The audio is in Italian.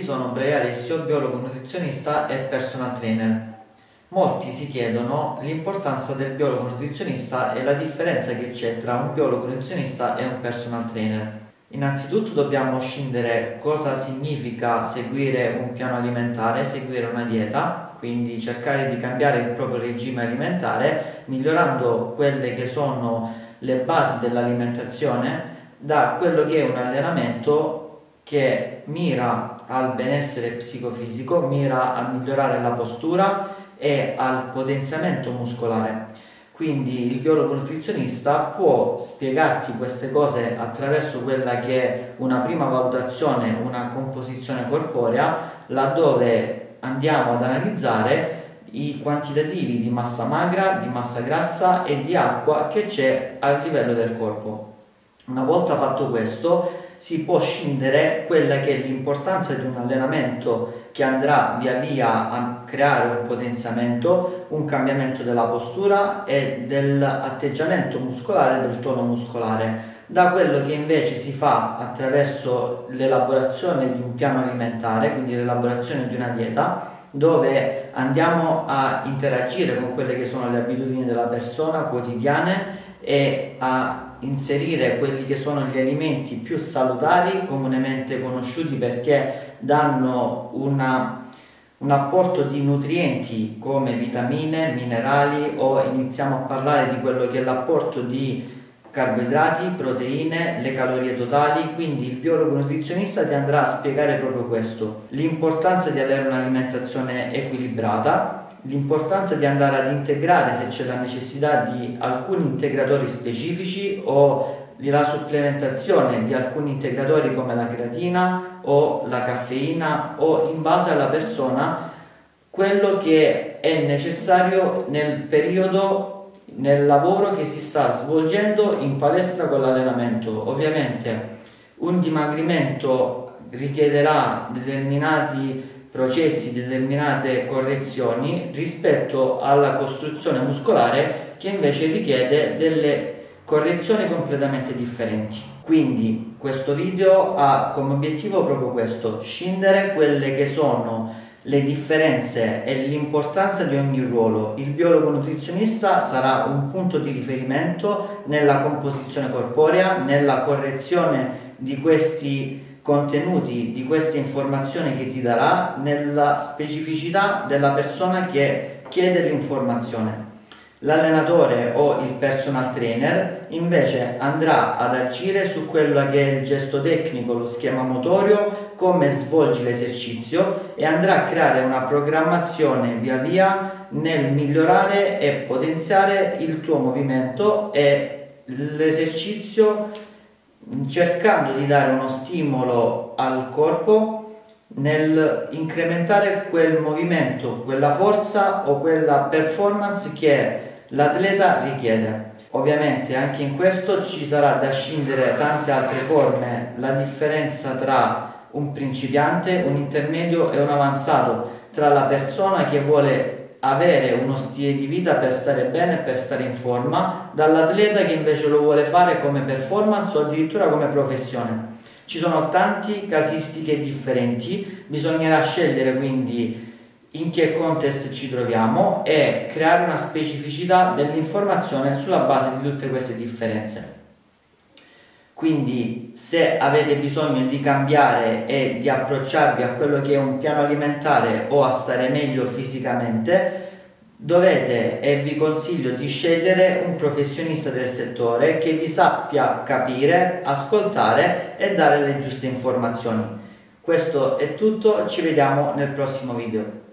sono Brea Alessio, biologo nutrizionista e personal trainer. Molti si chiedono l'importanza del biologo nutrizionista e la differenza che c'è tra un biologo nutrizionista e un personal trainer. Innanzitutto dobbiamo scindere cosa significa seguire un piano alimentare, seguire una dieta, quindi cercare di cambiare il proprio regime alimentare, migliorando quelle che sono le basi dell'alimentazione da quello che è un allenamento che mira al benessere psicofisico, mira a migliorare la postura e al potenziamento muscolare. Quindi il biologo nutrizionista può spiegarti queste cose attraverso quella che è una prima valutazione, una composizione corporea, laddove andiamo ad analizzare i quantitativi di massa magra, di massa grassa e di acqua che c'è al livello del corpo. Una volta fatto questo, si può scindere quella che è l'importanza di un allenamento che andrà via via a creare un potenziamento, un cambiamento della postura e dell'atteggiamento muscolare, del tono muscolare, da quello che invece si fa attraverso l'elaborazione di un piano alimentare, quindi l'elaborazione di una dieta, dove andiamo a interagire con quelle che sono le abitudini della persona quotidiane e a inserire quelli che sono gli alimenti più salutari, comunemente conosciuti perché danno una, un apporto di nutrienti come vitamine, minerali o iniziamo a parlare di quello che è l'apporto di carboidrati, proteine, le calorie totali, quindi il biologo nutrizionista ti andrà a spiegare proprio questo, l'importanza di avere un'alimentazione equilibrata l'importanza di andare ad integrare se c'è la necessità di alcuni integratori specifici o la supplementazione di alcuni integratori come la creatina o la caffeina o in base alla persona quello che è necessario nel periodo nel lavoro che si sta svolgendo in palestra con l'allenamento. Ovviamente un dimagrimento richiederà determinati processi, determinate correzioni rispetto alla costruzione muscolare che invece richiede delle correzioni completamente differenti. Quindi questo video ha come obiettivo proprio questo, scindere quelle che sono le differenze e l'importanza di ogni ruolo. Il biologo nutrizionista sarà un punto di riferimento nella composizione corporea, nella correzione di questi contenuti di queste informazioni che ti darà nella specificità della persona che chiede l'informazione. L'allenatore o il personal trainer invece andrà ad agire su quello che è il gesto tecnico, lo schema motorio, come svolgi l'esercizio e andrà a creare una programmazione via via nel migliorare e potenziare il tuo movimento e l'esercizio cercando di dare uno stimolo al corpo nel incrementare quel movimento, quella forza o quella performance che l'atleta richiede. Ovviamente anche in questo ci sarà da scindere tante altre forme, la differenza tra un principiante, un intermedio e un avanzato, tra la persona che vuole avere uno stile di vita per stare bene e per stare in forma, dall'atleta che invece lo vuole fare come performance o addirittura come professione. Ci sono tanti casistiche differenti, bisognerà scegliere quindi in che contest ci troviamo e creare una specificità dell'informazione sulla base di tutte queste differenze. Quindi se avete bisogno di cambiare e di approcciarvi a quello che è un piano alimentare o a stare meglio fisicamente, dovete e vi consiglio di scegliere un professionista del settore che vi sappia capire, ascoltare e dare le giuste informazioni. Questo è tutto, ci vediamo nel prossimo video.